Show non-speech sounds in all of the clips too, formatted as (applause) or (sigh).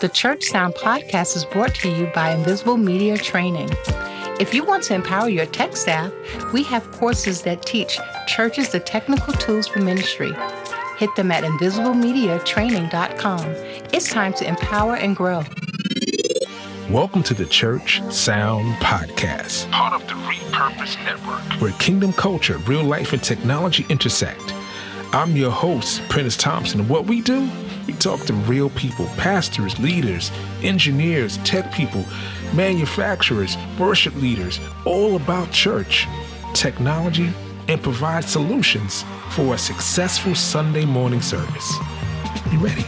The Church Sound podcast is brought to you by Invisible Media Training. If you want to empower your tech staff, we have courses that teach churches the technical tools for ministry. Hit them at invisiblemediatraining.com. It's time to empower and grow. Welcome to the Church Sound Podcast, part of the Repurpose Network, where kingdom culture, real life, and technology intersect. I'm your host, Prentiss Thompson, and what we do, we talk to real people, pastors, leaders, engineers, tech people, manufacturers, worship leaders, all about church, technology, and provide solutions for a successful Sunday morning service. You ready?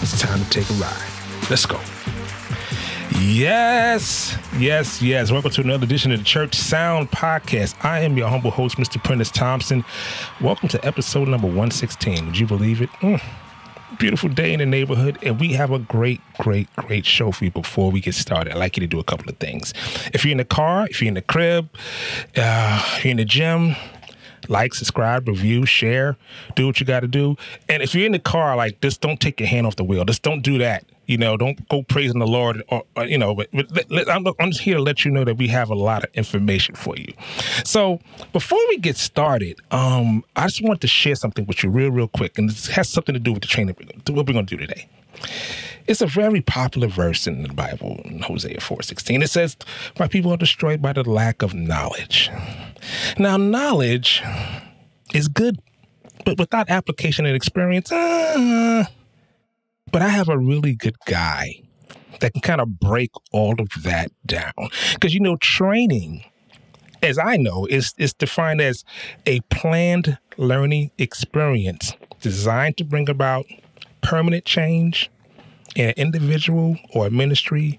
It's time to take a ride. Let's go. Yes, yes, yes. Welcome to another edition of the Church Sound Podcast. I am your humble host, Mr. Prentiss Thompson. Welcome to episode number 116. Would you believe it? Mm. Beautiful day in the neighborhood, and we have a great, great, great show for you before we get started. I'd like you to do a couple of things. If you're in the car, if you're in the crib, uh, you're in the gym, like, subscribe, review, share, do what you got to do. And if you're in the car, like, just don't take your hand off the wheel. Just don't do that. You know, don't go praising the Lord, or, or you know. But, but let, I'm, I'm just here to let you know that we have a lot of information for you. So before we get started, um, I just want to share something with you real, real quick, and this has something to do with the training. What we're going to do today. It's a very popular verse in the Bible, in Hosea 4:16. It says, "My people are destroyed by the lack of knowledge." Now, knowledge is good, but without application and experience, uh, but I have a really good guy that can kind of break all of that down. Because you know, training, as I know, is is defined as a planned learning experience designed to bring about permanent change in an individual or a ministry,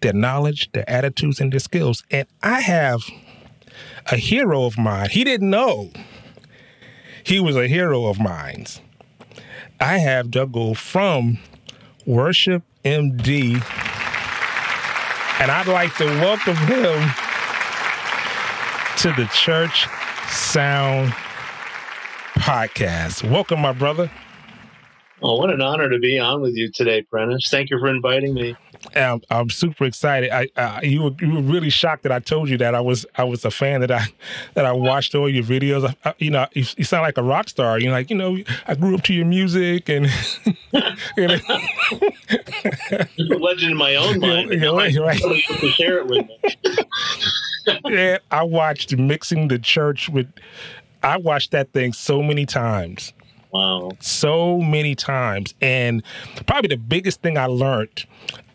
their knowledge, their attitudes, and their skills. And I have a hero of mine. He didn't know he was a hero of mine. I have Doug from Worship MD, and I'd like to welcome him to the Church Sound Podcast. Welcome, my brother. Oh, what an honor to be on with you today, Prentiss. Thank you for inviting me. I'm, I'm super excited. I uh, you were you were really shocked that I told you that I was I was a fan that I that I watched all your videos. I, I, you know, you, you, sound like a rock star. You're like, you know, I grew up to your music and. (laughs) you know. legend in my own mind. You know, right, right. To share it with me. (laughs) yeah, I watched mixing the church with. I watched that thing so many times Wow. So many times. And probably the biggest thing I learned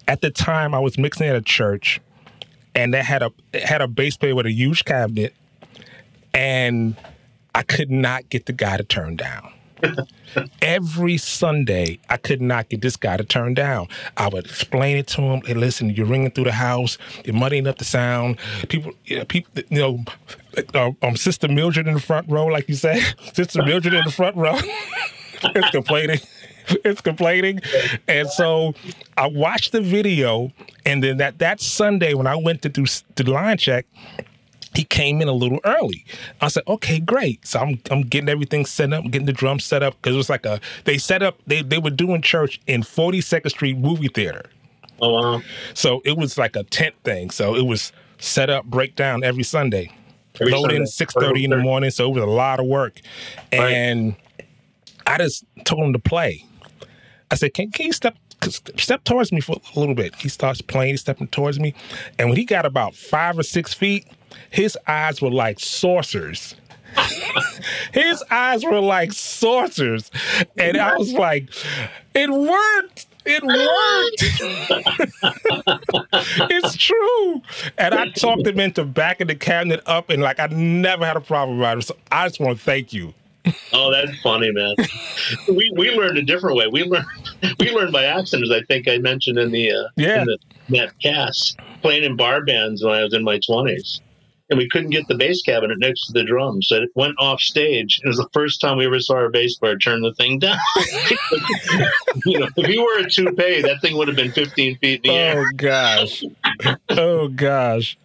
at the time I was mixing at a church and that had a had a bass player with a huge cabinet and I could not get the guy to turn down. (laughs) Every Sunday, I could not get this guy to turn down. I would explain it to him. Hey, listen, you're ringing through the house. You're muddying up the sound. People, you know, people, you know, uh, um, Sister Mildred in the front row, like you said, (laughs) Sister Mildred in the front row, (laughs) it's complaining. (laughs) It's complaining, and so I watched the video, and then that that Sunday when I went to do the line check, he came in a little early. I said, okay, great. So I'm I'm getting everything set up, getting the drums set up because it was like a they set up they they were doing church in 42nd Street movie theater. Oh wow! So it was like a tent thing. So it was set up, breakdown every Sunday. Every Load Sunday. in six thirty in the morning. So it was a lot of work, and right. I just told him to play. I said, can, can you step step towards me for a little bit. He starts playing, stepping towards me. And when he got about five or six feet, his eyes were like saucers. (laughs) his eyes were like saucers. And I was like, it worked. It worked. (laughs) it's true. And I talked him into backing the cabinet up, and like I never had a problem about it. So I just want to thank you. Oh, that's funny, man. we we learned a different way. We learned (laughs) we learned by accident, as I think I mentioned in the uh, yeah in the, that cast, playing in bar bands when I was in my twenties and we couldn't get the bass cabinet next to the drums. So it went off stage. It was the first time we ever saw our bass player turn the thing down. (laughs) you know, if you were a toupee, that thing would have been 15 feet in the oh, air. (laughs) Oh gosh. oh gosh.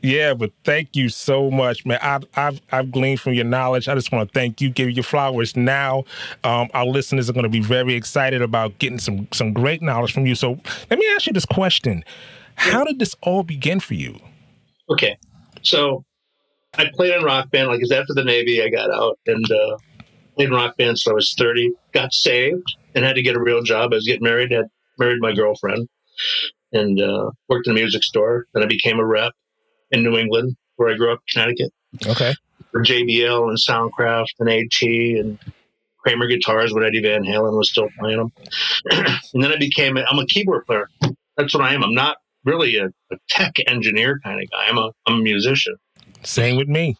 Yeah, but thank you so much, man. I, I've I've gleaned from your knowledge. I just want to thank you, give you your flowers now. Um, our listeners are going to be very excited about getting some some great knowledge from you. So let me ask you this question: How did this all begin for you? Okay, so I played in rock band. Like, after the Navy, I got out and uh, played in rock band. So I was thirty, got saved, and had to get a real job. I was getting married. Had married my girlfriend, and uh, worked in a music store. Then I became a rep in New England, where I grew up, Connecticut. Okay. For JBL and Soundcraft and AT and Kramer guitars when Eddie Van Halen was still playing them. (clears throat) and then I became, a, I'm a keyboard player. That's what I am. I'm not really a, a tech engineer kind of guy. I'm a, I'm a musician. Same with me.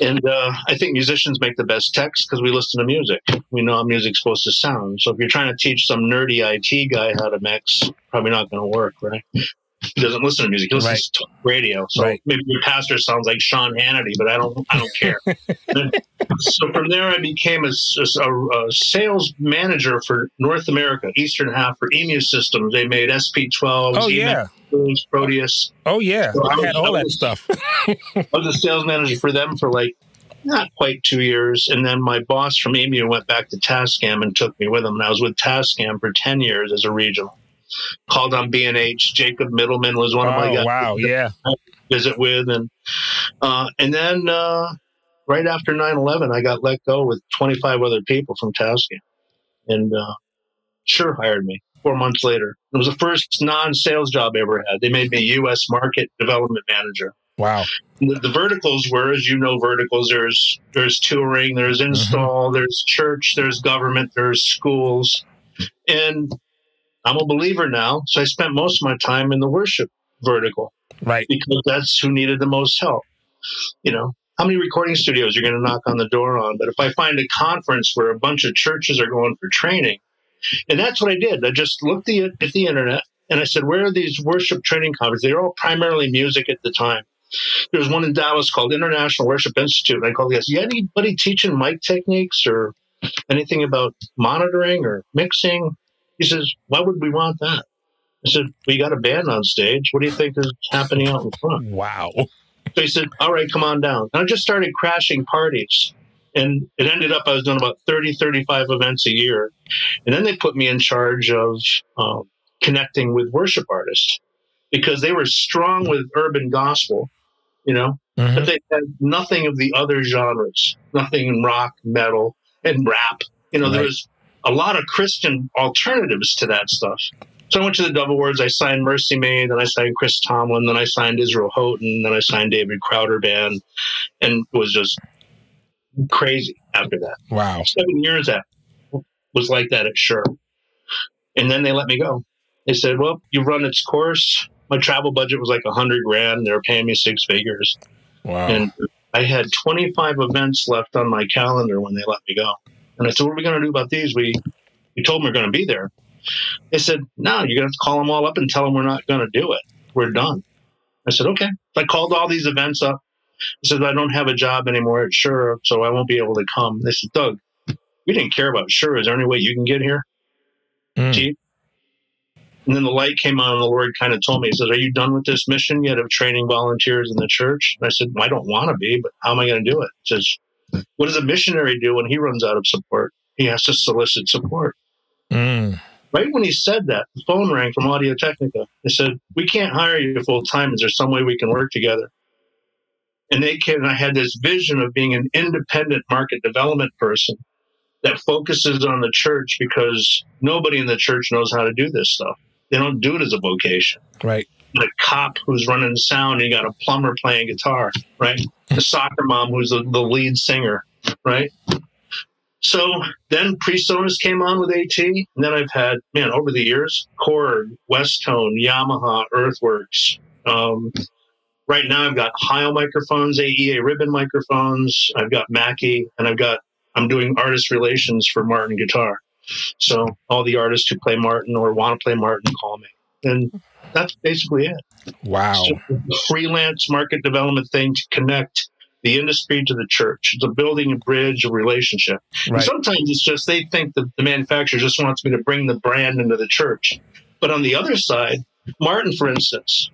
and uh, I think musicians make the best techs because we listen to music. We know how music's supposed to sound. So if you're trying to teach some nerdy IT guy how to mix, probably not going to work, right? He doesn't listen to music. He listens right. to radio. So right. maybe your pastor sounds like Sean Hannity, but I don't. I don't care. (laughs) so from there, I became a, a, a, sales manager for North America, Eastern half for E-Mu Systems. They made SP12. Oh yeah. Proteus. Oh yeah, so I, I, had all that stuff. I was a sales manager for them for like not quite two years, and then my boss from E-Mu went back to Tascam and took me with him. And I was with Tascam for ten years as a regional called on B&H. Jacob Middleman was one of my oh, guys. Wow, yeah. Visit with and uh, and then uh, right after 9-11, I got let go with 25 other people from Tascam. And uh, Shure hired me four months later. It was the first non-sales job I ever had. They made me U.S. market development manager. Wow. The, the, verticals were, as you know, verticals. There's there's touring, there's mm-hmm. install, mm-hmm. there's church, there's government, there's schools, and I'm a believer now, so I spent most of my time in the worship vertical. Right. Because that's who needed the most help. You know, how many recording studios you're going to knock on the door on? But if I find a conference where a bunch of churches are going for training, and that's what I did. I just looked the, at the internet and I said, where are these worship training conferences? They're all primarily music at the time. There was one in Dallas called International Worship Institute. And I called, yes, you anybody teaching mic techniques or anything about monitoring or mixing? He says, Why would we want that? I said, We got a band on stage. What do you think is happening out in front? Wow. So he said, All right, come on down. And I just started crashing parties. And it ended up I was doing about 30, 35 events a year. And then they put me in charge of um, connecting with worship artists because they were strong with urban gospel, you know, mm-hmm. but they had nothing of the other genres, nothing in rock, metal, and rap. You know, right. there was a lot of Christian alternatives to that stuff. So I went to the Dove Awards. I signed MercyMe, then I signed Chris Tomlin, then I signed Israel Houghton, then I signed David Crowder Band, and it was just crazy after that. Wow, seven years that was like that at Shure. and then they let me go. They said, "Well, you've run its course." My travel budget was like a hundred grand. They were paying me six figures, wow. and I had twenty five events left on my calendar when they let me go. And I said, What are we going to do about these? We, we told them we're going to be there. They said, No, you're going to have to call them all up and tell them we're not going to do it. We're done. I said, Okay. I called all these events up. I said, I don't have a job anymore at Shure, so I won't be able to come. They said, Doug, we didn't care about Shure. Is there any way you can get here? Mm. And then the light came on, and the Lord kind of told me, He says, Are you done with this mission yet of training volunteers in the church? And I said, well, I don't want to be, but how am I going to do it? He says, what does a missionary do when he runs out of support? He has to solicit support. Mm. Right when he said that, the phone rang from Audio Technica. They said, We can't hire you full time. Is there some way we can work together? And they came, and I had this vision of being an independent market development person that focuses on the church because nobody in the church knows how to do this stuff. They don't do it as a vocation. Right a cop who's running sound, and you got a plumber playing guitar, right? The soccer mom who's the, the lead singer, right? So then PreSonus came on with AT, and then I've had man over the years Korg, Westone, Yamaha, Earthworks. Um, right now I've got Heil microphones, AEA ribbon microphones. I've got Mackie, and I've got I'm doing artist relations for Martin Guitar. So all the artists who play Martin or want to play Martin call me, and that's basically it. Wow. freelance market development thing to connect the industry to the church. It's a building a bridge, a relationship. Right. sometimes it's just they think that the manufacturer just wants me to bring the brand into the church. But on the other side, Martin, for instance,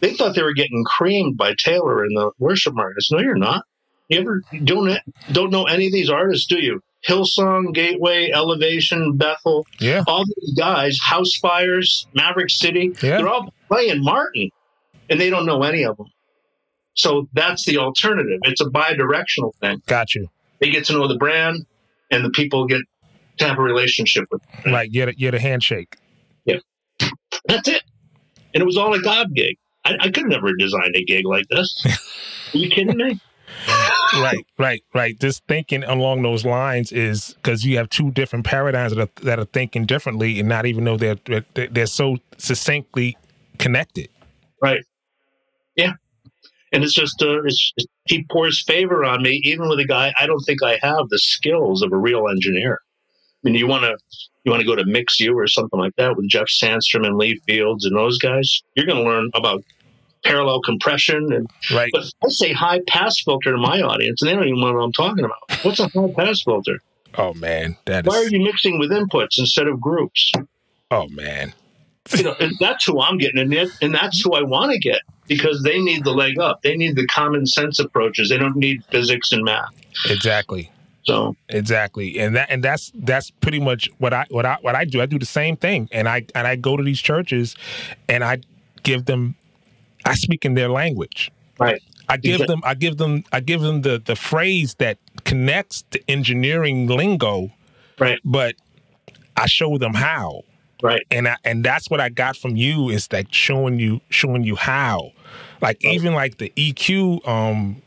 they thought they were getting creamed by Taylor and the worship artists. No, you're not. You ever don't don't know any of these artists, do you? Hillsong, Gateway, Elevation, Bethel, Yeah. all these guys, House Fires, Maverick City, Yeah. they're all playing Martin, and they don't know any of them. So that's the alternative. It's a bi-directional thing. Got you. They get to know the brand, and the people get to have a relationship with. Them. Like you're the, you're the handshake. Yeah. That's it. And it was all a God gig. I, I could never design a gig like this. (laughs) Are you kidding me? Right, right, right. Just thinking along those lines is because you have two different paradigms that are, that are thinking differently and not even know they're they're, so succinctly connected. Right. Yeah. And it's just, uh, it's, he pours favor on me, even with a guy I don't think I have the skills of a real engineer. I mean, you want to you want to go to Mix U or something like that with Jeff Sandstrom and Lee Fields and those guys. You're going to learn about parallel compression and Right. but I say high pass filter to my audience, and they don't even know what I'm talking about. What's a high pass filter? Oh man, that Why are you mixing with inputs instead of groups? Oh man. you know, that's who I'm getting, and, it, and that's who I want to get because they need the leg up. They need the common sense approaches. They don't need physics and math. Exactly. So Exactly, and that and that's that's pretty much what I what I what I do. I do the same thing, and I and I go to these churches, and I give them, I speak in their language. right, I give Exact- them I give them I give them the the phrase that connects the engineering lingo, right, but I show them how. right, And I, and that's what I got from you is like showing you showing you how. Like even like the EQ um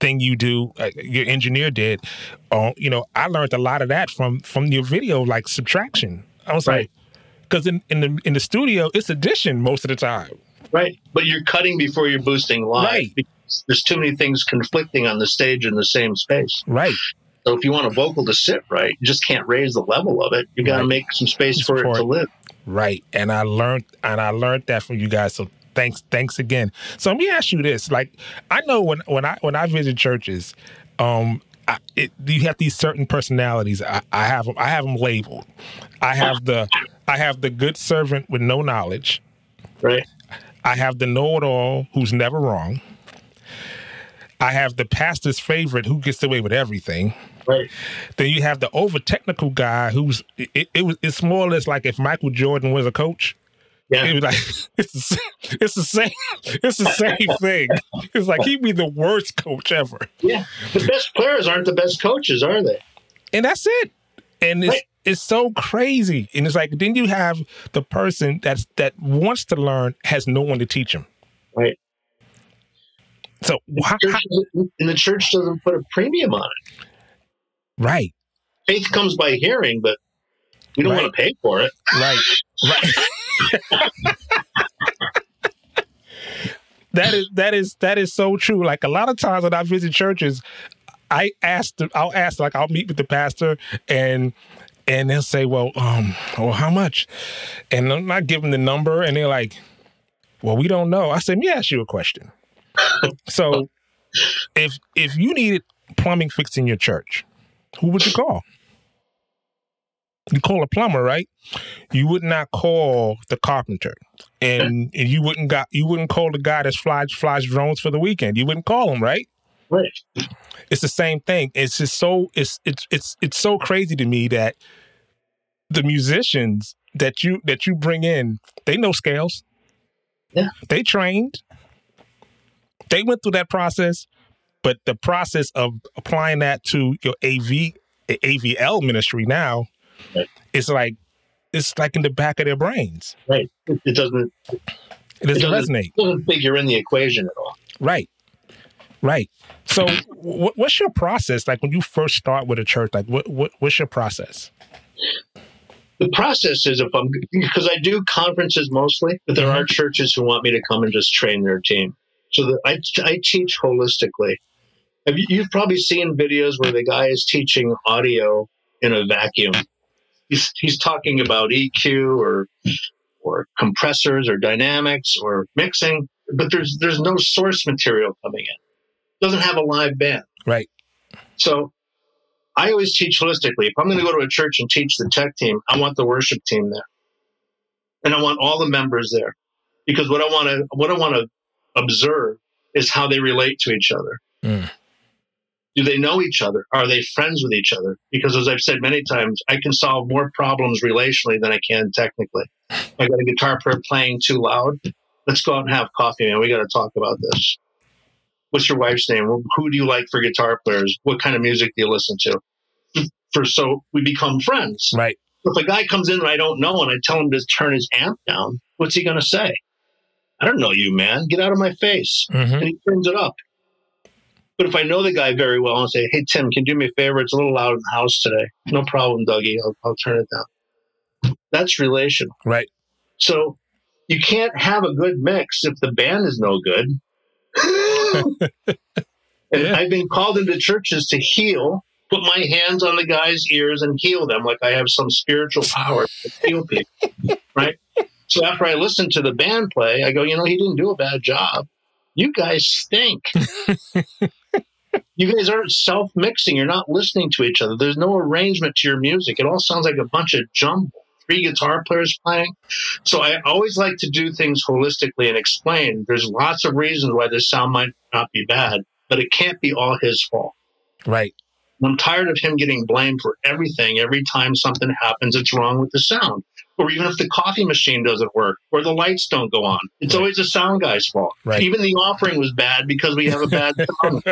thing you do, uh, your engineer did, uh, you know, I learned a lot of that from from your video like subtraction. I was Right. like cuz in in the in the studio it's addition most of the time. Right. But you're cutting before you're boosting live. Right. Because there's too many things conflicting on the stage in the same space. Right. So if you want a vocal to sit right, you just can't raise the level of it. You got to Right. make some space for it to live. Right. And I learned and I learned that from you guys. So thanks thanks again. So let me ask you this. Like I know when when I when I visit churches, um I, it, you have these certain personalities. I, I have them. I have them labeled. I have the I have the good servant with no knowledge. Right, I have the know-it-all who's never wrong. I have the pastor's favorite who gets away with everything. right, Then you have the over technical guy who's it, it was it's more or less like if Michael Jordan was a coach. yeah, It was like (laughs) it's the same, it's the same it's the same thing. It's like he'd be the worst coach ever, yeah. The best players aren't the best coaches, are they? and that's it. And it's Right. It's so crazy. And it's like then you have the person that's that wants to learn has no one to teach him. Right. So Church doesn't- and the church doesn't put a premium on it. right, Faith comes by hearing, but we don't Right. want to pay for it. right, right. (laughs) that is that is that is so true. Like a lot of times when I visit churches, I ask them, I'll ask like I'll meet with the pastor and and they'll say, Well, um, well, how much? And I'm not giving the number, and they're like, Well, we don't know. I said, Let me ask you a question. so if if you needed plumbing fixed in your church, who would you call? You call a plumber, right? You would not call the carpenter, and, and you wouldn't got you wouldn't call the guy that flies flies drones for the weekend. You wouldn't call him, right? Right. It's the same thing. It's just so it's it's it's it's so crazy to me that the musicians that you that you bring in, they know scales. Yeah. They trained. They went through that process, but the process of applying that to your AV AVL ministry now, Right. it's like it's like in the back of their brains. Right. It, it doesn't It doesn't It doesn't- resonate. doesn't figure in the equation at all. Right. Right. So, what, what's your process like when you first start with a church? Like, what, what what's your process? The process is if I'm because I do conferences mostly, but there are mm-hmm. churches who want me to come and just train their team. So that I I teach holistically. Have you, you've probably seen videos where the guy is teaching audio in a vacuum. He's he's talking about EQ or or compressors or dynamics or mixing, but there's there's no source material coming in. Doesn't have a live band. Right. So I always teach holistically. If I'm going to go to a church and teach the tech team, I want the worship team there, and I want all the members there, because what I want to what I want to observe is how they relate to each other. Mm. Do they know each other? Are they friends with each other? Because as I've said many times, I can solve more problems relationally than I can technically. I got a guitar player playing too loud. Let's go out and have coffee, man. We got to talk about this. What's your wife's name? Who do you like for guitar players? What kind of music do you listen to? For so we become friends. Right. If a guy comes in that I don't know and I tell him to turn his amp down, what's he going to say? I don't know you, man. Get out of my face. Mhm. And he turns it up. But if I know the guy very well and say, hey, Tim, can you do me a favor? It's a little loud in the house today. No problem, Dougie. I'll, I'll turn it down. That's relational. Right. So you can't have a good mix if the band is no good. And Yeah. I've been called into churches to heal, put my hands on the guy's ears and heal them like I have some spiritual power to heal people. (laughs) right? So after I listen to the band play, I go, you know, he didn't do a bad job. You guys stink. (laughs) you guys aren't self mixing. You're not listening to each other. There's no arrangement to your music. It all sounds like a bunch of jumble. Three guitar players playing. So I always like to do things holistically and explain there's lots of reasons why this sound might not be bad, but it can't be all his fault. Right. I'm tired of him getting blamed for everything. Every time something happens, it's wrong with the sound. Or even if the coffee machine doesn't work or the lights don't go on, it's Right. always the sound guy's fault. Right. Even the offering was bad because we have a bad (laughs) sound.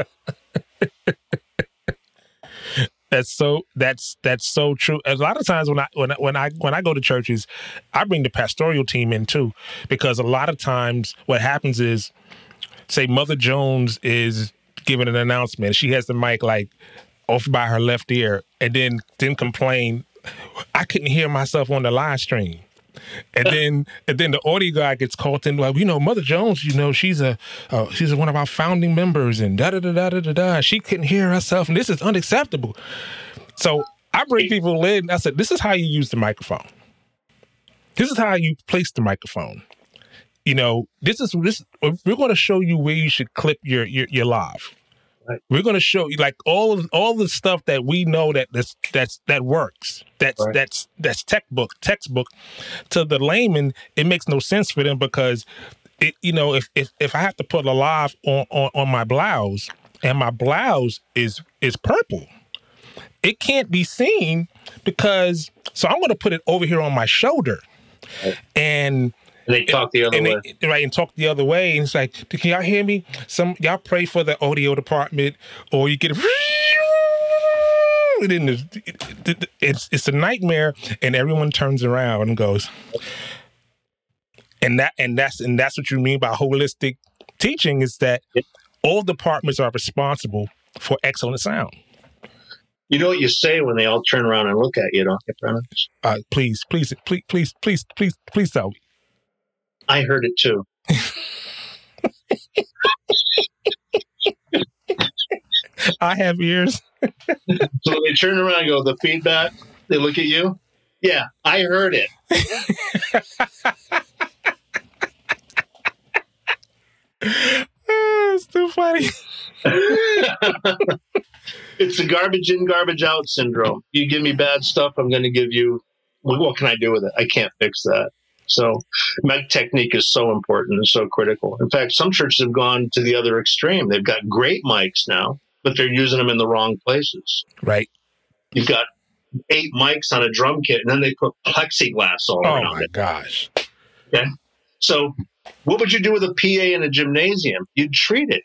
That's so that's that's so true. A lot of times when I when I, when I when I go to churches, I bring the pastoral team in too because a lot of times what happens is, say Mother Jones is giving an announcement, she has the mic like off by her left ear, and then then complain, I couldn't hear myself on the live stream. And then, and then the audio guy gets called in. Like, you know, Mother Jones. You know, she's a, uh, she's one of our founding members, and da da da da da da da. She couldn't hear herself, and this is unacceptable. So I bring people in. I said, this is how you use the microphone. This is how you place the microphone. You know, this is this. We're going to show you where you should clip your your, your live. Right. We're going to show you like all of, all the stuff that we know that that's that's that works. That's Right. that's that's textbook textbook. To the layman, it makes no sense for them because it you know if if if I have to put a live on on, on my blouse and my blouse is is purple, it can't be seen because so I'm going to put it over here on my shoulder, Right. and And they talk the other and way. they, right and talk the other way. And it's like, can y'all hear me? Some y'all pray for the audio department, or you get a (laughs) and then it- it- it's it's a nightmare, and everyone turns around and goes, and that and that's and that's what you mean by holistic teaching is that all departments are responsible for excellent sound. You know what you say when they all turn around and look at you, don't you, Brennan? Uh, please, please, please, please, please, please, please tell me. I heard it too. (laughs) I have ears. So they turn around and go, the feedback, they look at you. Yeah, I heard it. (laughs) It's too funny. (laughs) it's the garbage in, garbage out syndrome. You give me bad stuff, I'm going to give you. What can I do with it? I can't fix that. So, mic technique is so important and so critical. In fact, some churches have gone to the other extreme. They've got great mics now, but they're using them in the wrong places. Right. You've got eight mics on a drum kit, and then they put plexiglass all oh, on it. Oh my gosh. gosh. So, what would you do with a PA in a gymnasium? You'd treat it.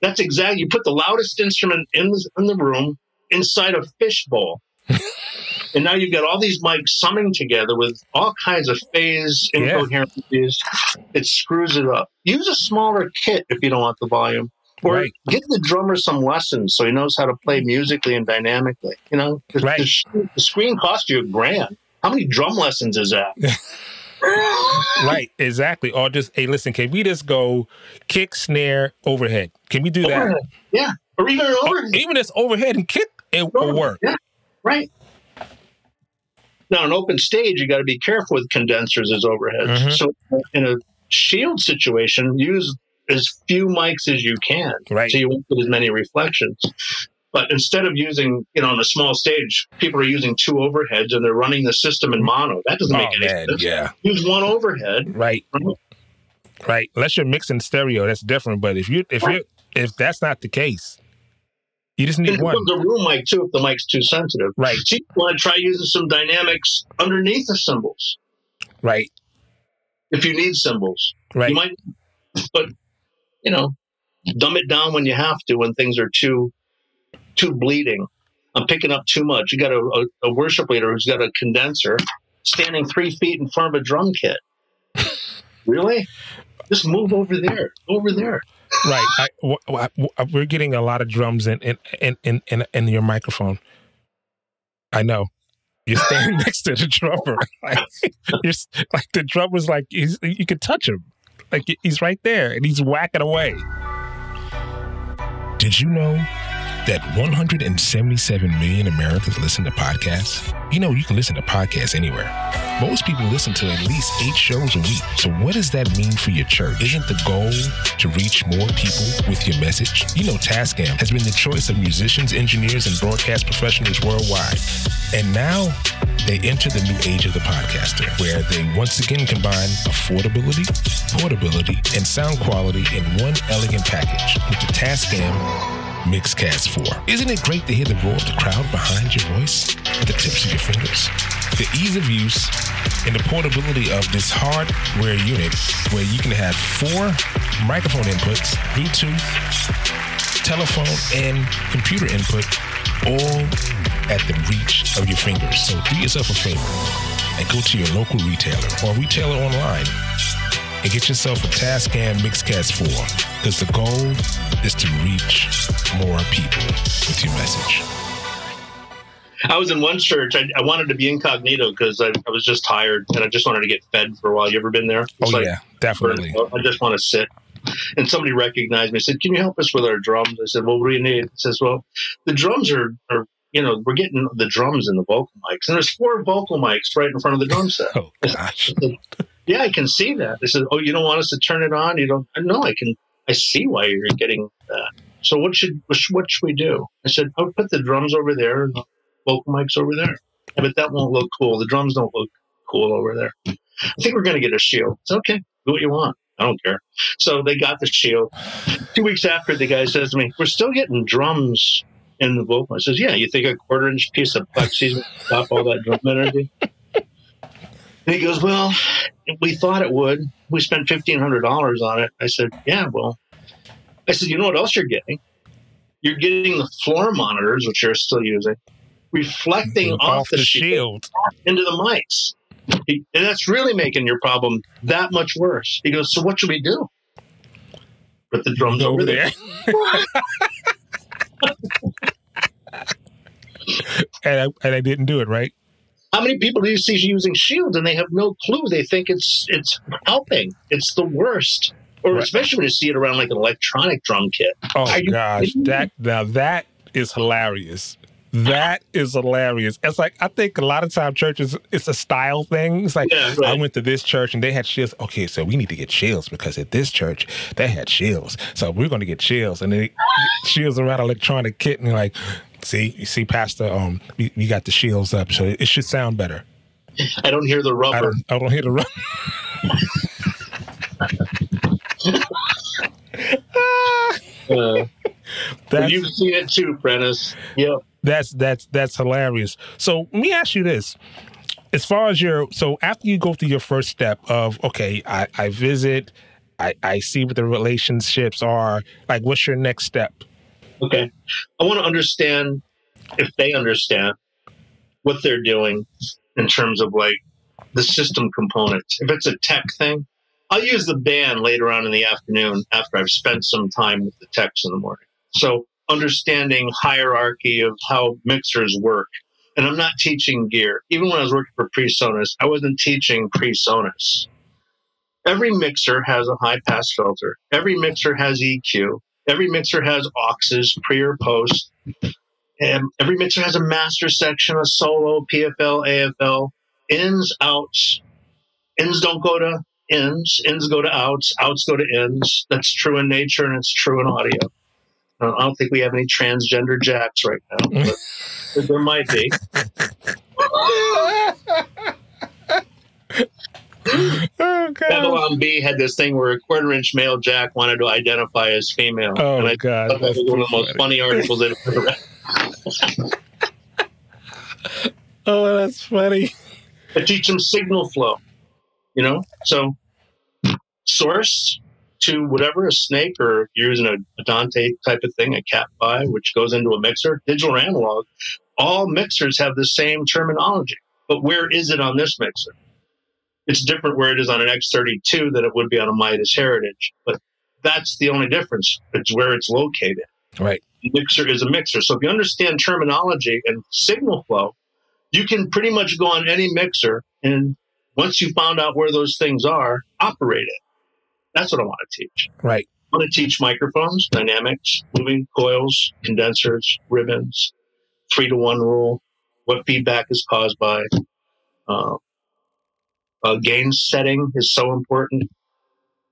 That's exactly. You put the loudest instrument in the, in the room inside a fishbowl, (laughs) and now you've got all these mics summing together with all kinds of phase Yeah. incoherencies. It screws it up. Use a smaller kit if you don't want the volume, or Right. give the drummer some lessons so he knows how to play musically and dynamically. You know, the, Right. the, the screen cost you a grand. How many drum lessons is that? (laughs) right, exactly. Or just, hey, listen, can we just go kick, snare, overhead? Can we do that? Yeah. Or even an overhead. even this overhead and kick, it will work. Yeah. Right. Now, an open stage, you got to be careful with condensers as overheads. Mhm. So, in a shield situation, use as few mics as you can, Right. so you won't get as many reflections. But instead of using, you know, on a small stage, people are using two overheads and they're running the system in mono. That doesn't Oh make any man, sense. yeah, Use one overhead. right. Right. Unless you're mixing stereo, that's different. But if you if you if that's not the case, you just need And one. the room mic too, if the mic's too sensitive. Right. So you want to try using some dynamics underneath the cymbals Right. if you need cymbals. Right. You might, but you know, dumb it down when you have to when things are too too bleeding. I'm picking up too much. You got a, a, a worship leader who's got a condenser standing three feet in front of a drum kit. (laughs) really? Just move over there. Over there. Right. I, w- w- we're getting a lot of drums in in, in in in in your microphone. I know. You're standing (laughs) next to the drummer. Like, (laughs) you're, like the drummer's like you can touch him. Like he's right there and he's whacking away. Did you know that 177 million Americans listen to podcasts? You know, you can listen to podcasts anywhere. Most people listen to at least eight shows a week. So, what does that mean for your church? Isn't the goal to reach more people with your message? You know, Tascam has been the choice of musicians, engineers, and broadcast professionals worldwide. And now they enter the new age of the podcaster, where they once again combine affordability, portability, and sound quality in one elegant package with the Tascam Mixcast 4. Isn't it great to hear the roar of the crowd behind your voice at the tips of your fingers? The ease of use and the portability of this hardware unit where you can have four microphone inputs, Bluetooth, telephone, and computer input all at the reach of your fingers. So do yourself a favor and go to your local retailer or retailer online and get yourself a Tascam Mixcast 4 because the goal is to reach more people with your message. I was in one church. I, I wanted to be incognito because I, I was just tired and I just wanted to get fed for a while. You ever been there? It's Oh, like, yeah, definitely. I just want to sit. And somebody recognized me. And said, "Can you help us with our drums?" I said, "Well, what do you need?" He says, "Well, the drums are, are you know, we're getting the drums and the vocal mics, and there's four vocal mics right in front of the drum set." (laughs) Oh, gosh. Yeah, I can see that. They said, "Oh, you don't want us to turn it on? You don't?" No, I can. I see why you're getting that. So what should what should, we do? I said, "I'll put the drums over there and the vocal mics over there." But that won't look cool. The drums don't look cool over there. I think we're going to get a shield. It's okay. Do what you want. I don't care. So they got the shield. Two weeks after, the guy says to me, "We're still getting drums in the vocal." I says, "Yeah, you think a quarter inch piece of plexi would stop all that drum energy?" And he goes, Well, we thought it would. We spent fifteen hundred dollars on it. I said, Yeah, well I said, you know what else you're getting? You're getting the floor monitors, which you're still using, reflecting off, the, shield shield. into the mics. He- and that's really making your problem that much worse. He goes, So what should we do? Put the drums over, over there. there. (laughs) and, I, and I didn't do it, right? How many people do you see using shields and they have no clue? They think it's it's helping. It's the worst. Or Right. especially when you see it around like an electronic drum kit. Oh Are gosh, that now that is hilarious. That is hilarious. It's like I think a lot of time churches it's a style thing. It's like Yeah, right. I went to this church and they had shields. Okay, so we need to get shields because at this church they had shields. So we're going to get shields and they shields around electronic kit and you're like, see, you see, Pastor, um, we, we got the shields up, so it should sound better. I don't hear the I rubber. don't, I don't hear the rubber. Uh, you've seen it too, Prentiss. Yep. That's that's that's hilarious. So let me ask you this: as far as your so after you go through your first step of okay, I, I visit, I, I see what the relationships are. Like, what's your next step? Okay. I want to understand if they understand what they're doing in terms of like the system components. If it's a tech thing, I'll use the band later on in the afternoon after I've spent some time with the techs in the morning. So understanding hierarchy of how mixers work. And I'm not teaching gear. Even when I was working for PreSonus, I wasn't teaching PreSonus. Every mixer has a high pass filter. Every mixer has EQ. Every mixer has auxes, pre or post. And every mixer has a master section, a solo, PFL, AFL, ins, outs. Ins don't go to ins, ins go to outs, outs go to ins. That's true in nature and it's true in audio. I don't think we have any transgender jacks right now, but (laughs) there might be. (laughs) Oh God! Babylon Bee had this thing where a quarter inch male jack wanted to identify as female. Oh, and I God, that that's was one of the most funny. articles I've ever read. (laughs) Oh, that's funny. I teach them signal flow. You know, so source to whatever a snake or if you're using a, a Dante type of thing, a Cat five, which goes into a mixer, digital analog. All mixers have the same terminology, but where is it on this mixer? It's different where it is on an X32 than it would be on a Midas Heritage, but that's the only difference. It's where it's located Right. mixer is a mixer. So if you understand terminology and signal flow, you can pretty much go on any mixer and once you found out where those things are, operate it. That's what I want to teach. Right. I want to teach microphones, dynamics, moving coils, condensers, ribbons, three to one rule, what feedback is caused by. Uh, uh, gain setting is so important.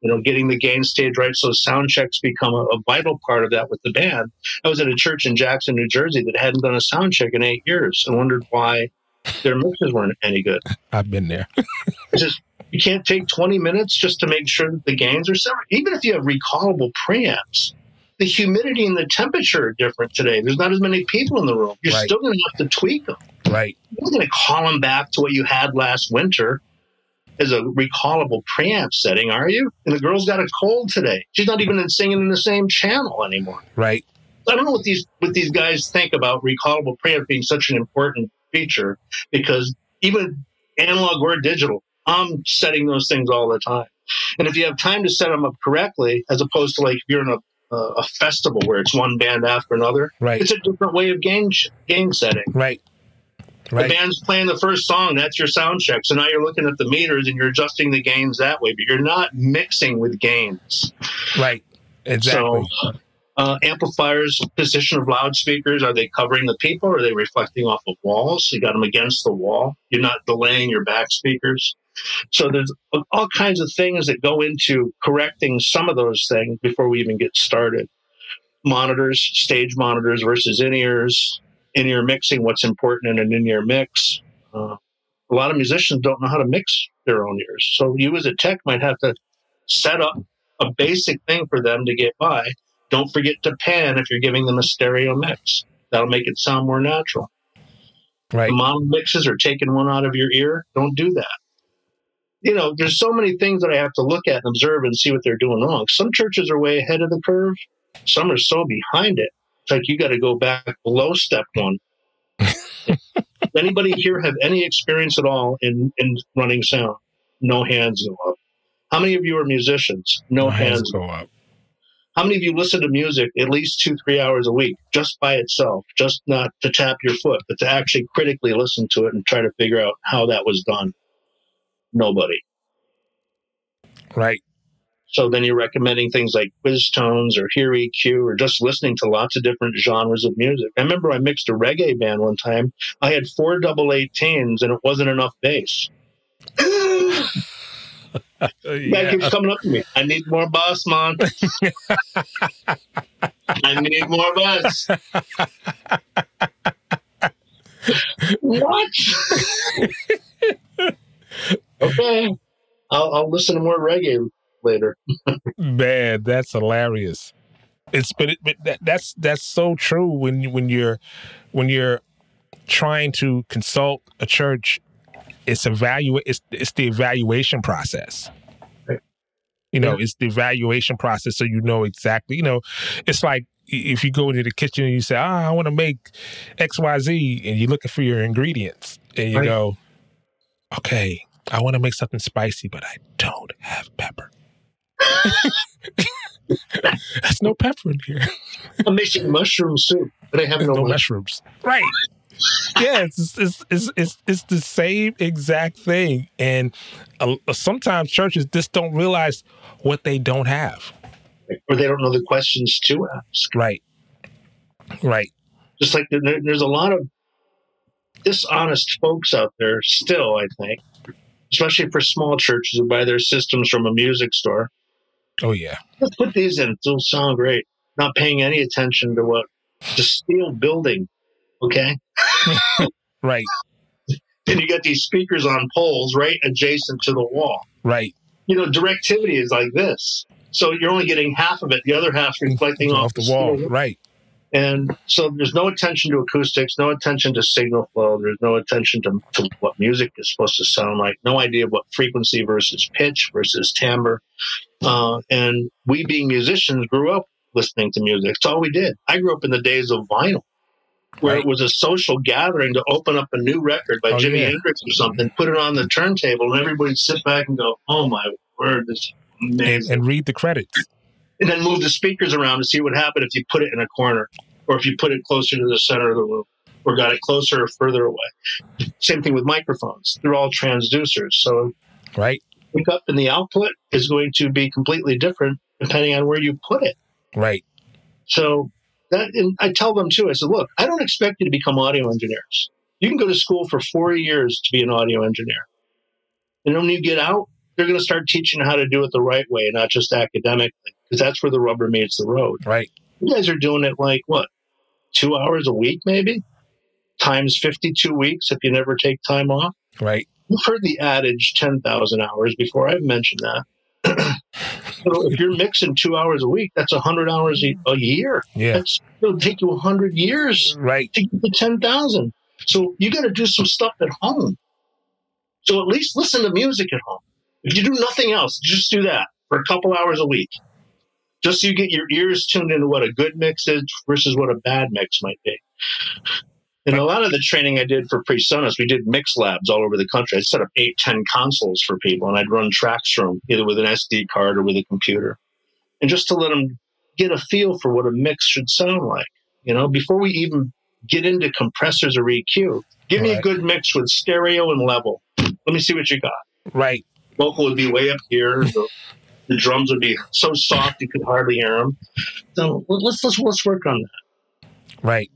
You know, getting the gain stage right. So sound checks become a, a vital part of that with the band. I was at a church in Jackson, New Jersey that hadn't done a sound check in eight years and wondered why their mixes weren't any good. (laughs) I've been there. (laughs) It's just you can't take 20 minutes just to make sure that the gains are separate. Even if you have recallable preamps, the humidity and the temperature are different today. There's not as many people in the room. You're Right. still going to have to tweak them. Right. You're not going to call them back to what you had last winter as a recallable preamp setting, are you? And the girl's got a cold today. She's not even singing in the same channel anymore. Right. I don't know what these what these guys think about recallable preamp being such an important feature because even analog or digital, I'm setting those things all the time. And if you have time to set them up correctly, as opposed to like if you're in a, a, a festival where it's one band after another, Right. it's a different way of game sh- gain setting. Right. The band's playing the first song, that's your sound check. So now you're looking at the meters and you're adjusting the gains that way, but you're not mixing with gains. Right. Exactly. So, uh, amplifiers, position of loudspeakers, are they covering the people or are they reflecting off of walls? You got them against the wall. You're not delaying your back speakers. So there's all kinds of things that go into correcting some of those things before we even get started. Monitors, stage monitors versus in-ears, in-ear mixing, what's important in an in-ear mix. Uh, a lot of musicians don't know how to mix their own ears. So you as a tech might have to set up a basic thing for them to get by. Don't forget to pan if you're giving them a stereo mix. That'll make it sound more natural. right. Mono mixes or taking one out of your ear, don't do that. You know, there's so many things that I have to look at and observe and see what they're doing wrong. Some churches are way ahead of the curve. Some are so behind it. It's like you got to go back below step one. (laughs) Anybody here have any experience at all in, in running sound? No hands go up. How many of you are musicians? No My hands. go up. How many of you listen to music at least two, three hours a week just by itself, just not to tap your foot, but to actually critically listen to it and try to figure out how that was done? Nobody. Right. So then you're recommending things like Quiztones or hear EQ or just listening to lots of different genres of music. I remember I mixed a reggae band one time. I had four double 18s and it wasn't enough bass. (laughs) Guy yeah. keeps coming up to me. I need more bass, man. (laughs) I need more bass. what? (laughs) okay. I'll, I'll listen to more reggae later. Man, that's hilarious. It's but, it, but that, that's that's so true when you when you're when you're trying to consult a church. It's evaluate. It's it's the evaluation process. Right. You know, Yeah. it's the evaluation process, so you know exactly. You know, it's like if you go into the kitchen and you say, "Ah, I want to make X Y Z," and you're looking for your ingredients, and you Right. go, "Okay, I want to make something spicy, but I don't have pepper." (laughs) There's no pepper in here. I'm making mushroom soup, but I have no, no mushrooms. Right. yeah, it's, it's it's it's it's the same exact thing, and uh, sometimes churches just don't realize what they don't have. Or they don't know the questions to ask. Right. Right. Just like there, there's a lot of dishonest folks out there still, I think, especially for small churches who buy their systems from a music store. Oh yeah. Let's put these in. It'll sound great. Not paying any attention to what the steel building. Okay. (laughs) Right. And you got these speakers on poles right adjacent to the wall. Right. you know, directivity is like this. So you're only getting half of it. The other half's reflecting off, off the wall, right? And so there's no attention to acoustics, no attention to signal flow. There's no attention to, to what music is supposed to sound like. No idea what frequency versus pitch versus timbre. Uh, and we, being musicians, grew up listening to music. It's all we did. I grew up in the days of vinyl, where Right. it was a social gathering to open up a new record by Oh, Jimi yeah. Hendrix or something, put it on the turntable, and everybody'd sit back and go, "Oh my word, this is And, amazing!" and read the credits. and then move the speakers around to see what happened if you put it in a corner or if you put it closer to the center of the room or got it closer or further away. Same thing with microphones. They're all transducers. So Right, pick up and the output is going to be completely different depending on where you put it. right, So that and I tell them too, I said, look, I don't expect you to become audio engineers. You can go to school for four years to be an audio engineer. And when you get out, they're going to start teaching how to do it the right way, not just academically, because that's where the rubber meets the road. right. You guys are doing it like what, two hours a week, maybe? Times 52 weeks if you never take time off. Right. You've heard the adage 10,000 hours before. I've mentioned that. (clears throat) so if you're mixing two hours a week, that's 100 hours a, a year. Yeah. That's, it'll take you 100 years Right. to get to 10,000. So you got to do some stuff at home. So at least listen to music at home. If you do nothing else, just do that for a couple hours a week. Just so you get your ears tuned into what a good mix is versus what a bad mix might be. And a lot of the training I did for PreSonus, we did mix labs all over the country. I set up eight, ten consoles for people, and I'd run tracks from 'em, either with an SD card or with a computer. And just to let them get a feel for what a mix should sound like. You know, before we even get into compressors or EQ, give me a good mix with stereo and level. Let me see what you got. Right. Vocal would be way up here. The, (laughs) the drums would be so soft you could hardly hear them. So let's let's let's work on that. Right.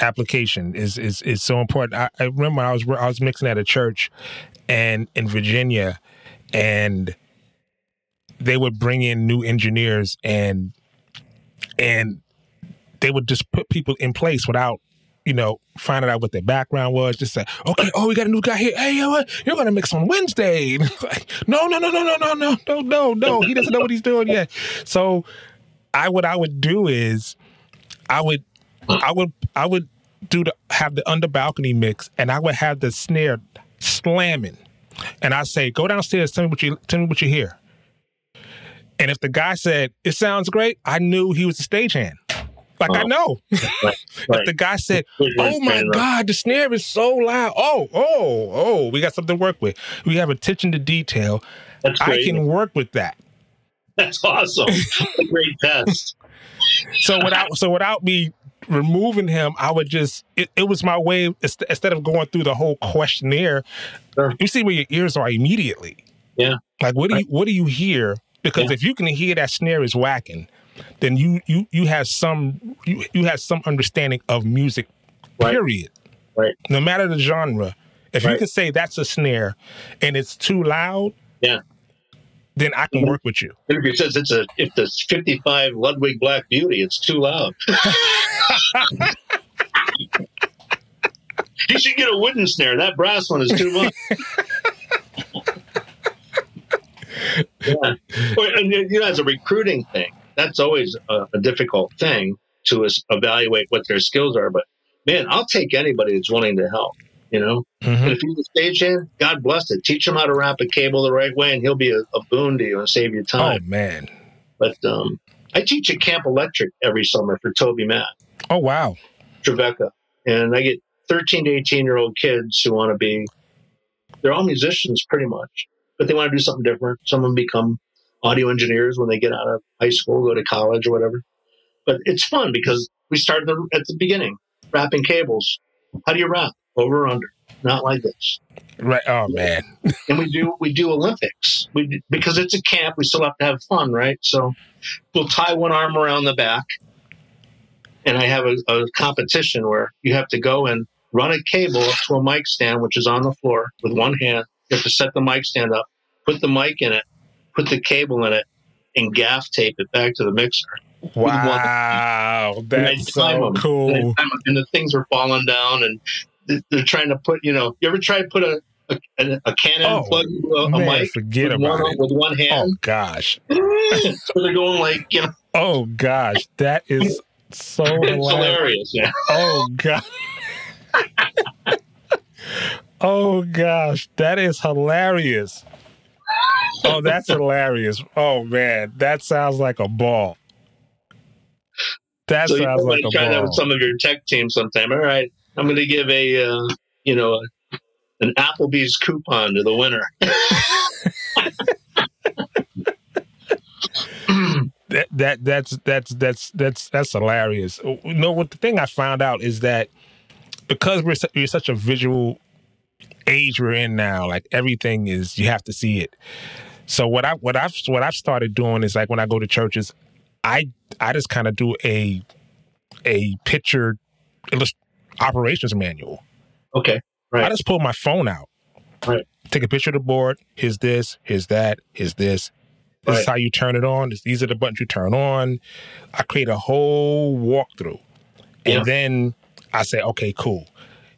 Application is is is so important. I, I remember I was I was mixing at a church, and in Virginia, and they would bring in new engineers and and they would just put people in place without you know finding out what their background was. Just say, okay, oh, we got a new guy here. Hey? You're gonna mix on Wednesday. (laughs) Like, no, no, no, no, no, no, no, no, no, no. He doesn't know what he's doing yet. So, I what I would do is, I would I would I would do the have the under balcony mix and I would have the snare slamming. And I say, go downstairs, tell me what you tell me what you hear. And if the guy said, it sounds great, I knew he was a stagehand. Like I Oh. know. (laughs) Right. If the guy said, Oh my God, the snare is so loud. Oh, oh, oh, we got something to work with. We have attention to detail. That's I can work with that. That's awesome. great test. So without so without me removing him, I would just it, it was my way instead of going through the whole questionnaire. Sure. You see where your ears are immediately. Yeah. Like what do you what do you hear? Because Yeah. if you can hear that snare is whacking, then you you you have some you, you have some understanding of music. Right. Period. Right. No matter the genre. If you can say that's a snare and it's too loud, Yeah. then I can Mhm. work with you. If it says it's a if the 55 Ludwig Black Beauty, it's too loud. (laughs) you should get a wooden snare. That brass one is too much. (laughs) yeah. Or, and, you know, as a recruiting thing, that's always a, a difficult thing to evaluate what their skills are. But man, I'll take anybody that's willing to help. You know, Mhm. and if he's a stagehand, God bless it. Teach him how to wrap a cable the right way, and he'll be a, a boon to you and save you time. Oh man. But um, I teach at Camp Electric every summer for TobyMac, Oh wow. Trevecca, and I get 13 to 18 year old kids who want to be. They're all musicians, pretty much, but they want to do something different. Some of them become audio engineers when they get out of high school, go to college or whatever. But it's fun because we start the, at the beginning, wrapping cables. How do you wrap? Over or under? Not like this. Right. Oh man. (laughs) and we do we do Olympics. We do- because it's a camp, we still have to have fun, right? So we'll tie one arm around the back, and I have a, a competition where you have to go and run a cable to a mic stand, which is on the floor with one hand. You have to set the mic stand up, put the mic in it, put the cable in it, and gaff tape it back to the mixer. Wow, that's so cool. And, I time 'em, and the things are falling down, and they're trying to put. You know, you ever try to put a, a, a, Canon Oh, plug a, a Man, mic forget with about one, it. with one Oh hand. Oh gosh. (laughs) so they're going like, you know, Oh gosh. That is (laughs) so hilarious. Yeah. Oh god. (laughs) oh gosh, that is hilarious. Oh, that's hilarious. Oh man, that sounds like a ball. That so sounds like a try that with some of your tech team sometime. All right, I'm going to give a, uh, you know, a, an Applebee's coupon to the winner. (laughs) that, that that's that's that's that's that's hilarious. You know what? The thing I found out is that because we're su- we're such a visual age we're in now, like everything is you have to see it. So what I what I've what I've started doing is like when I go to churches, I I just kind of do a a picture illust- operations manual. Okay. Right. I just pull my phone out. Right. Take a picture of the board. Here's this. Here's that. Here's this. This is how you turn it on. These are the buttons you turn on. I create a whole walkthrough. And Yeah. then I say, okay, cool.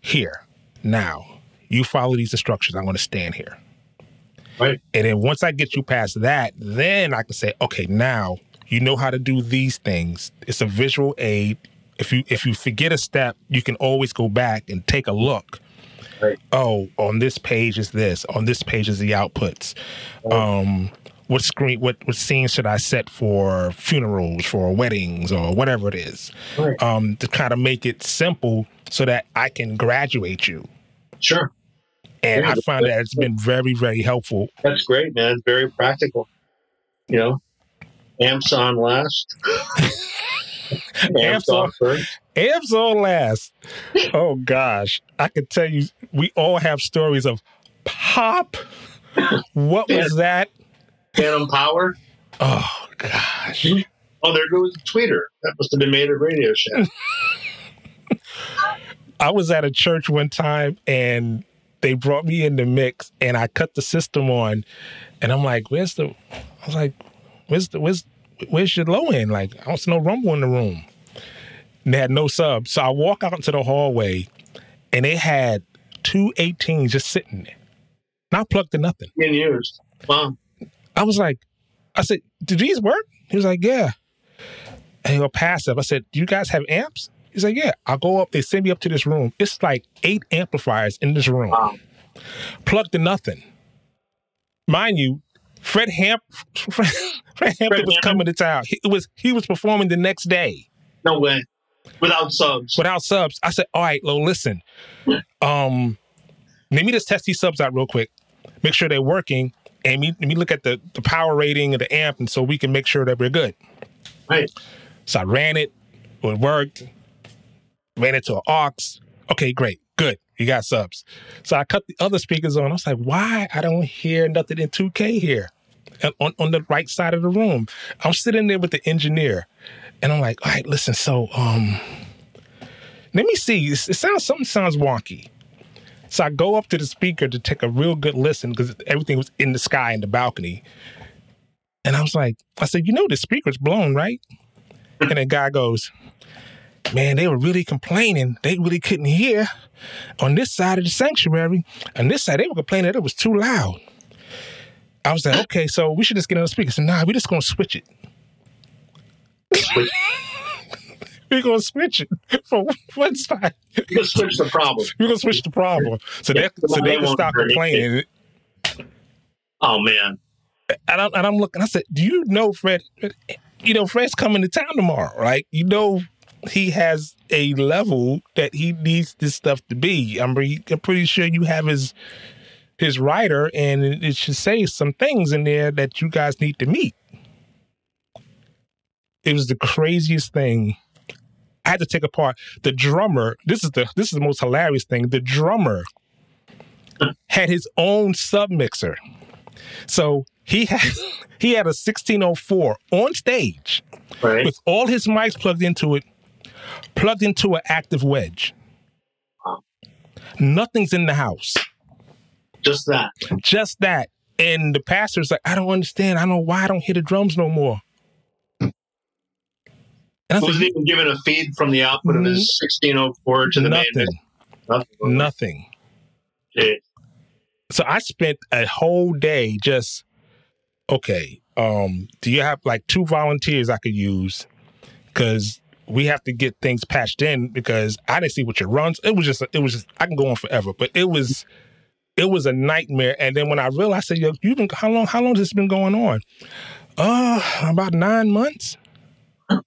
Here, now, you follow these instructions. I'm going to stand here. Right. And then once I get you past that, then I can say, okay, now you know how to do these things. It's a visual aid. If you if you forget a step, you can always go back and take a look. Right. Oh, on this page is this. On this page is the outputs. Um, what screen? What what scene should I set for funerals, for weddings, or whatever it is? Right. Um, to kind of make it simple so that I can graduate you. Sure. And Yeah, I find that it's been very very helpful That's great, man. It's very practical. You know, amps on last. (laughs) Amps on- first. Amps on last. (laughs) Oh gosh, I can tell you, we all have stories of pop. What was that? Phantom power. Oh gosh. Oh, there goes the tweeter. That must have been made at Radio Shack. (laughs) I was at a church one time and they brought me in the mix and I cut the system on and I'm like, where's the I was like, where's the where's where's your low end? Like, I don't see no rumble in the room. And they had no sub. So I walk out into the hallway and they had two 18s just sitting there. Not plugged to nothing. Being years. Wow. I was like, I said, do these work? He was like, yeah. And he go passive. I said, do you guys have amps? He's like, yeah. I'll go up. They send me up to this room. It's like eight amplifiers in this room, Wow. plugged to nothing. Mind you, Fred Hamp, (laughs) Fred, Fred Hampton was Hammond? coming to town. He was he was performing the next day No way. Without subs. without subs. I said, all right, Lo, listen. Um, let me just test these subs out real quick. Make sure they're working. And me, let me look at the, the power rating of the amp and so we can make sure that we're good. Right. So I ran it. It worked. Ran into to an aux. Okay, great. Good. You got subs. So I cut the other speakers on. I was like, why I don't hear nothing in 2K here on, on the right side of the room. I'm sitting there with the engineer and I'm like, all right, listen, so um let me see. It sounds something sounds wonky. So I go up to the speaker to take a real good listen because everything was in the sky in the balcony. And I was like, I said, you know the speaker's blown, right? And the guy goes, Man, they were really complaining. They really couldn't hear on this side of the sanctuary. On this side, they were complaining that it was too loud. I was like, okay, so we should just get another speaker. So nah, we're just gonna switch it. (laughs) we're gonna switch it for one side. We gonna switch the problem. We're gonna switch the problem. So Yeah, they so they can stop complaining. Oh man. and I'm, and I'm looking. I said, "Do you know Fred? You know Fred's coming to town tomorrow, right? You know he has a level that he needs this stuff to be. I'm, re- I'm pretty sure you have his his writer, and it, it should say some things in there that you guys need to meet." It was the craziest thing. I had to take apart the drummer. This is the this is the most hilarious thing. The drummer had his own sub mixer. So he had (laughs) he had a 1604 on stage Right. with all his mics plugged into it, plugged into an active wedge. Nothing's in the house, Just that. just that. And the pastor's like, I don't understand. I don't know why I don't hear the drums no more. And I Wasn't said, even given a feed from the output of his 1604 to the main. nothing, Nothing. nothing. Jeez. so I spent a whole day just okay. Um, do you have like two volunteers I could use? Because we have to get things patched in because I didn't see what your runs. It was just it was just I can go on forever, but it was it was a nightmare. And then when I realized, I said, "Yo, you've been how long? How long has this been going on?" Uh, about nine months. (laughs)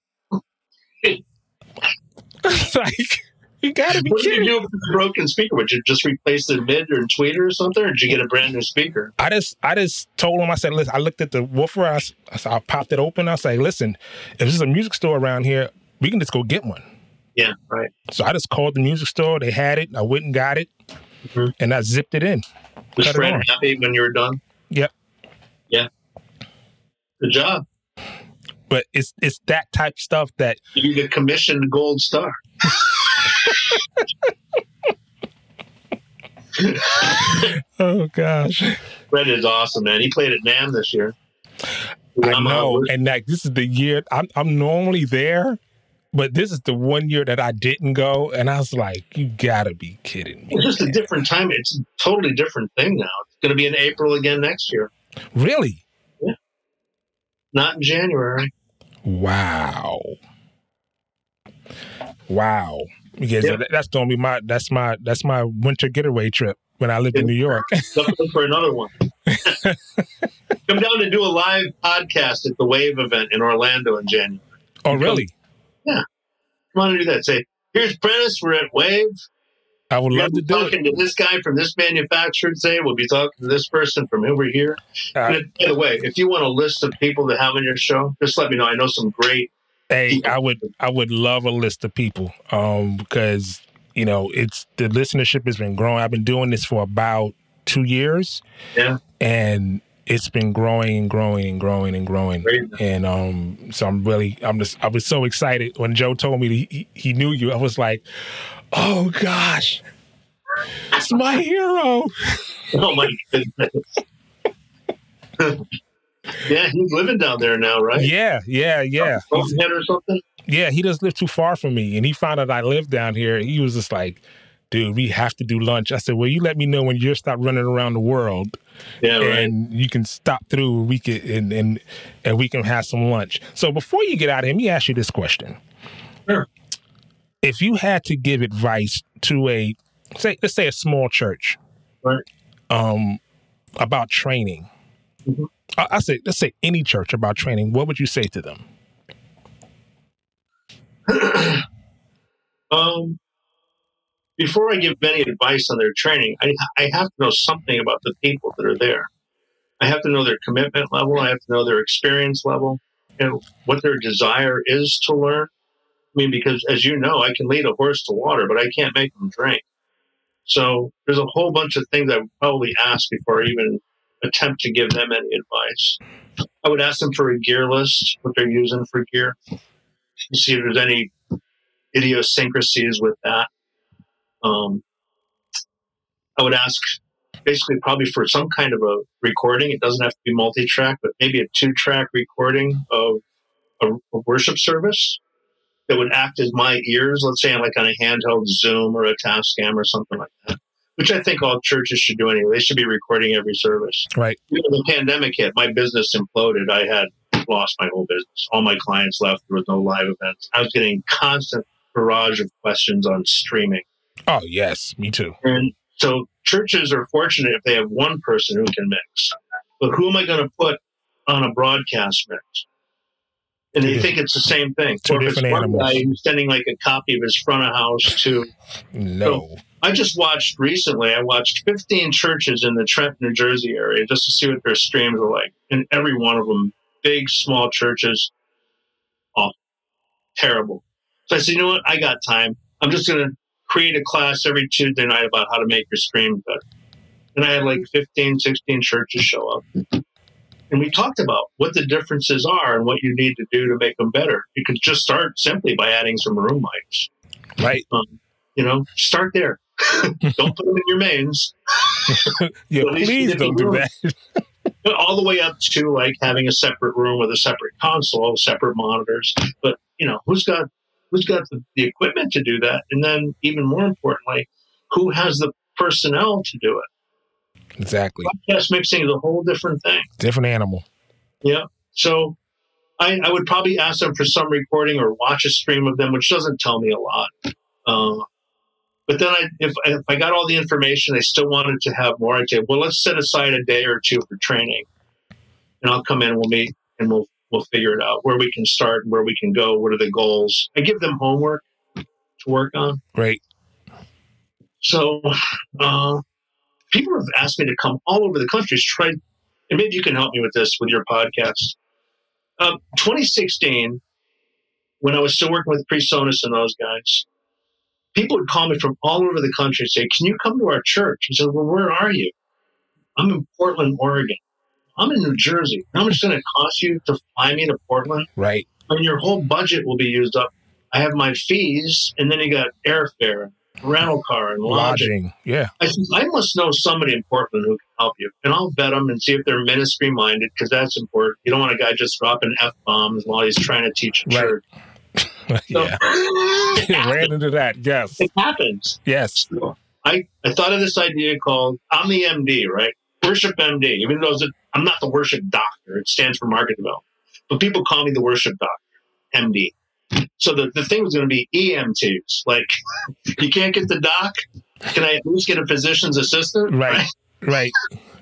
like you gotta be what kidding. did you do with the broken speaker? Would you just replace the mid or tweeter or something, or did you get a brand new speaker? I just I just told him I said, listen, I looked at the woofer, I, I, I popped it open. I say, listen, if there's a music store around here, we can just go get one. Yeah, right. So I just called the music store. They had it. I went and got it, Mhm. and I zipped it in. Was Fred happy when you were done? Yep. Yeah. Good job. But it's it's that type of stuff that You get commissioned gold star. (laughs) oh gosh, Fred is awesome, man. He played at NAMM this year. I know. And like this is the year I'm I'm normally there, but this is the one year that I didn't go, and I was like, you gotta be kidding me. It's just a different time. It's a totally different thing now. It's going to be in April again next year, Really? Yeah. not in January. Wow. Wow. Because Yeah. that- that's gonna be my that's my that's my winter getaway trip when I lived in New York. (laughs) Looking for another one. (laughs) Come down to do a live podcast at the Wave event in Orlando in January. oh really? Come on and do that. Say, here's Prentiss. We're at Wave. I would We're love to do it. talking to this guy from this manufacturer today. We'll be talking to this person from over here. Uh, And by the way, if you want a list of people to have on your show, just let me know. I know some great. Hey, I would I would love a list of people um, because you know it's the listenership has been growing. I've been doing this for about two years, Yeah. and it's been growing and growing and growing and growing. And um, so I'm really I'm just I was so excited when Joe told me he, he knew you. I was like, oh gosh, it's my hero. (laughs) Oh my goodness. (laughs) yeah, he's living down there now, right? Yeah, yeah, yeah. Or something. yeah, he doesn't live too far from me. And he found out I live down here. He was just like, dude, we have to do lunch. I said, well, you let me know when you're stop running around the world Yeah, right. and you can stop through we can and, and and we can have some lunch. So before you get out of here, let me ask you this question. Sure. If you had to give advice to a say let's say a small church, Right. um, about training. Mhm. I, I say let's say any church about training, what would you say to them? (clears throat) Um, before I give any advice on their training, I, I have to know something about the people that are there. I have to know their commitment level. I have to know their experience level and what their desire is to learn. I mean, because as you know, I can lead a horse to water, but I can't make them drink. So there's a whole bunch of things I would probably ask before I even attempt to give them any advice. I would ask them for a gear list, what they're using for gear, see if there's any idiosyncrasies with that. Um, I would ask basically probably for some kind of a recording. It doesn't have to be multi track, but maybe a two track recording of a, a worship service that would act as my ears, let's say, like on a handheld Zoom or a Tascam or something like that, which I think all churches should do anyway. They should be recording every service. Right. When the pandemic hit, my business imploded. I had lost my whole business. All my clients left. There was no live events. I was getting constant barrage of questions on streaming. Oh yes, me too. And so churches are fortunate if they have one person who can mix. But who am I going to put on a broadcast mix? And they think it's the same thing. two or if it's one animals. guy who's sending like a copy of his front of house to No. I just watched recently, I watched 15 churches in the Trent, New Jersey area just to see what their streams were like. And every one of them, big, small churches, awful, terrible. So I said, you know what? I got time. I'm just going to create a class every Tuesday night about how to make your stream better. And I had like 15, 16 churches show up. And we talked about what the differences are and what you need to do to make them better. You could just start simply by adding some room mics. Right. Um, you know, start there. (laughs) don't put them in your mains. (laughs) Yeah, please don't do that. But (laughs) all the way up to like having a separate room with a separate console, separate monitors. But you know, who's got who's got the, the equipment to do that? And then even more importantly, who has the personnel to do it? Exactly. Podcast mixing is a whole different thing. Different animal. Yeah. So I, I would probably ask them for some recording or watch a stream of them, which doesn't tell me a lot. Uh, but then I, if, if I got all the information, they still wanted to have more. I'd say, well, let's set aside a day or two for training, and I'll come in. We'll meet and we'll we'll figure it out where we can start, where we can go, what are the goals. I give them homework to work on. Great. So uh, people have asked me to come all over the country to try, and maybe you can help me with this with your podcast. Um, 2016, when I was still working with PreSonus and those guys, people would call me from all over the country and say, Can you come to our church? I said, Well, where are you? I'm in Portland, Oregon. I'm in New Jersey. How much is it going to cost you to fly me to Portland? Right. And your whole budget will be used up. I have my fees, and then you got airfare, rental car, and lodging. Lodging. Yeah. I said, I must know somebody in Portland who can help you. And I'll vet them and see if they're ministry minded because that's important. You don't want a guy just dropping F bombs while he's trying to teach a Right. church. (laughs) So, (laughs) yeah. it, Ran into that. Yes. it happens. Yes. I, I thought of this idea called I'm the MD, right? Worship MD, even though I'm not the worship doctor. It stands for market development. But people call me the worship doctor, MD. So the, the thing was going to be EMTs. Like, (laughs) you can't get the doc. Can I at least get a physician's assistant? Right. Right.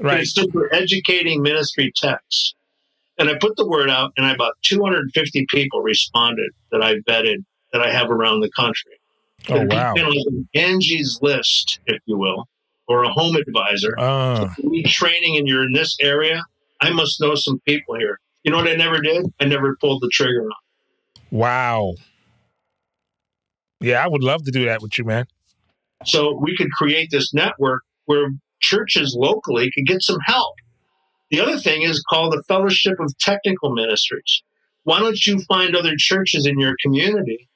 Right. (laughs) It's just for educating ministry techs. And I put the word out, and I about 250 people responded that I vetted that I have around the country. Oh wow. Angie's List, if you will, or a home advisor. Uh, You need training and you're in this area. I must know some people here. You know what I never did? I never pulled the trigger on. wow. Yeah, I would love to do that with you, man. So we could create this network where churches locally could get some help. The other thing is called the Fellowship of Technical Ministries. Why don't you find other churches in your community?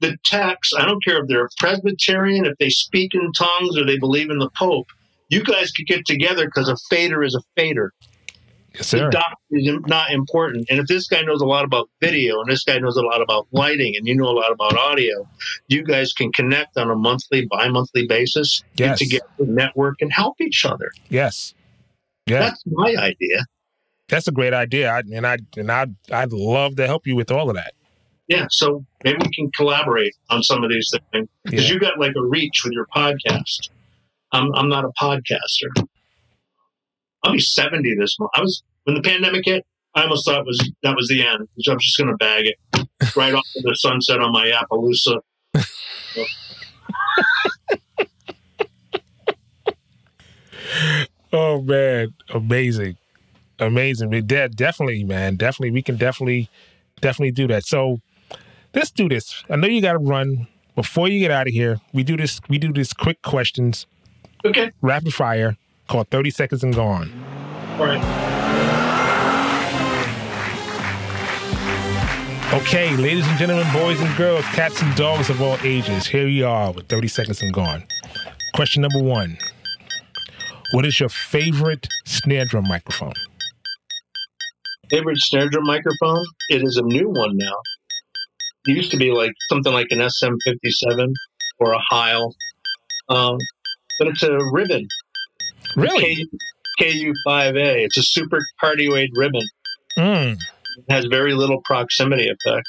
The techs, I don't care if they're Presbyterian, if they speak in tongues, or they believe in the Pope. You guys could get together because a fader is a fader. Yes, sir. The doctor is not important. And if this guy knows a lot about video and this guy knows a lot about lighting and you know a lot about audio, you guys can connect on a monthly, bi monthly basis, Yes. get together, network, and help each other. Yes. Yeah, That's my idea. that's a great idea, I, and I and I I'd love to help you with all of that. Yeah. So maybe we can collaborate on some of these things because Yeah. you got like a reach with your podcast. I'm, I'm not a podcaster. I'll be 70 this month. I was, when the pandemic hit, I almost thought it was that was the end. So I'm just going to bag it (laughs) right off to the sunset on my Appaloosa. (laughs) Oh man, amazing, amazing. We de- definitely, man, definitely. We can definitely, definitely do that. So let's do this. I know you got to run. Before you get out of here, we do this. We do this quick questions, Okay. rapid fire, called thirty seconds and gone. All right. Okay, ladies and gentlemen, boys and girls, cats and dogs of all ages, here you are with 30 seconds and gone. Question number one What is your favorite snare drum microphone? Favorite snare drum microphone? It is a new one now. It used to be like something like an SM57 or a Heil. Um, but it's a ribbon. Really? K, KU5A. It's a super cardioid ribbon. Mm. It has very little proximity effect.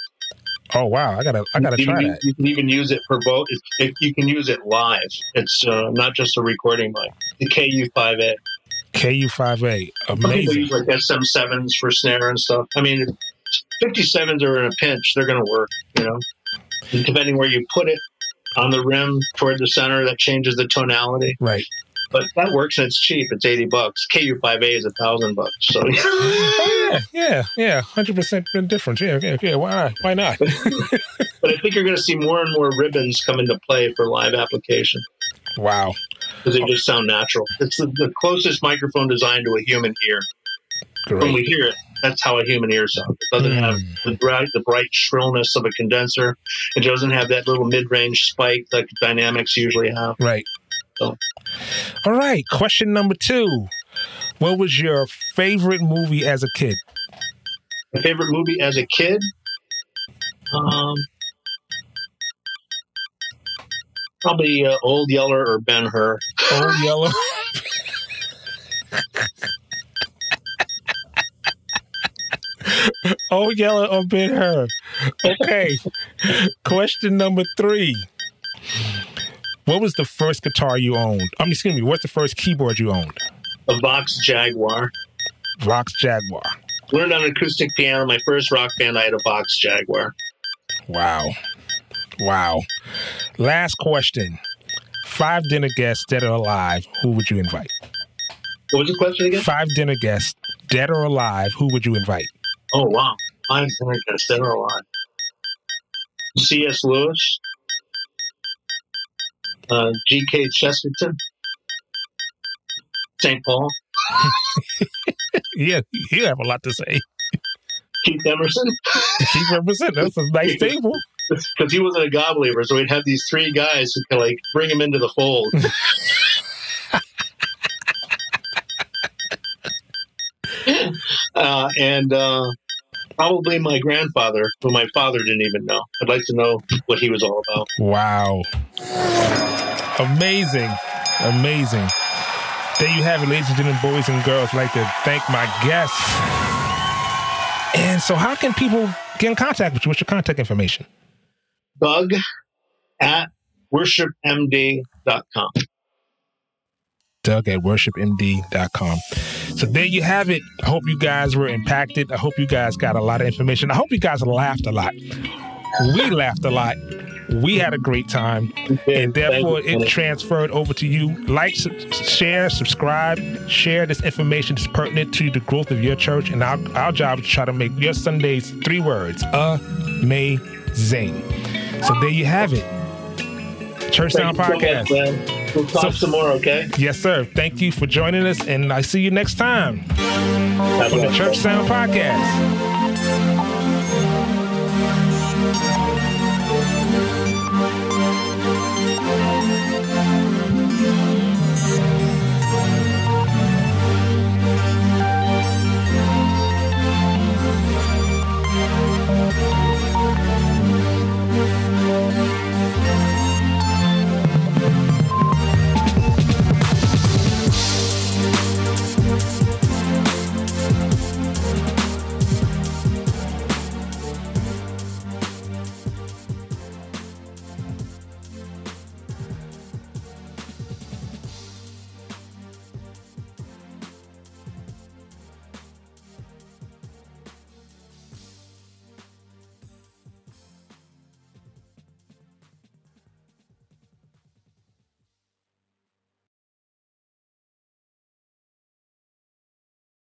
Oh, wow. I got to I gotta you, try can, that. you can even use it for both. You can use it live. It's uh, not just a recording mic. The KU5A. KU5A. Some people Amazing. use like SM7s for snare and stuff. I mean, 57s are in a pinch. They're going to work, you know. And depending where you put it on the rim toward the center, that changes the tonality. Right. But that works and it's cheap. It's 80 bucks. KU5A is a thousand bucks. So (laughs) Oh, yeah, yeah, yeah. 100% difference. Yeah, okay, okay. Why not? Why not? But I think you're going to see more and more ribbons come into play for live application wow. because they just sound natural. It's the, the closest microphone designed to a human ear. When we hear it, that's how a human ear sounds. It doesn't have Mm. the bright, the bright shrillness of a condenser. It doesn't have that little mid-range spike that dynamics usually have. Right. So- All right. Question number two. What was your favorite movie as a kid? My favorite movie as a kid. Um, probably uh, Old Yeller or Ben Hur. Old Yellow. (laughs) Oh, Yeller or Ben Hur. Okay. Question number three. What was the first guitar you owned? I mean, excuse me, what's the first keyboard you owned? A Vox Jaguar. Vox Jaguar. Learned on acoustic piano. My first rock band, I had a Vox Jaguar. Wow. Wow. Last question. Five dinner guests, dead or alive, who would you invite? What was the question again? Five dinner guests, dead or alive, who would you invite? Oh, wow. I'm going to dead or alive. C.S. Lewis. Uh, G.K. Chesterton. St. Paul. (laughs) Yeah, you have a lot to say. Keith Emerson. (laughs) Keith Emerson, that's a nice (laughs) table. Because he wasn't a God believer, so we'd have these three guys who could like bring him into the fold. Uh, and uh, probably my grandfather, who my father didn't even know. I'd like to know what he was all about. Wow. Amazing. Amazing. There you have it, ladies and gentlemen, boys and girls. I'd like to thank my guests. And so, how can people get in contact with you? What's your contact information? Doug at worshipmd.com. Doug at worshipmd.com. So there you have it. I hope you guys were impacted. I hope you guys got a lot of information. I hope you guys laughed a lot. We laughed a lot. We had a great time. And therefore, it transferred over to you. Like, share, subscribe, share this information that's pertinent to the growth of your church. And our, our job is to try to make your Sundays three words amazing. So there you have it. Church Sound Thank so Podcast. much. We'll talk So- some more, okay? Yes, sir. Thank you for joining us, and I see you next time Have the Church. Sound Podcast.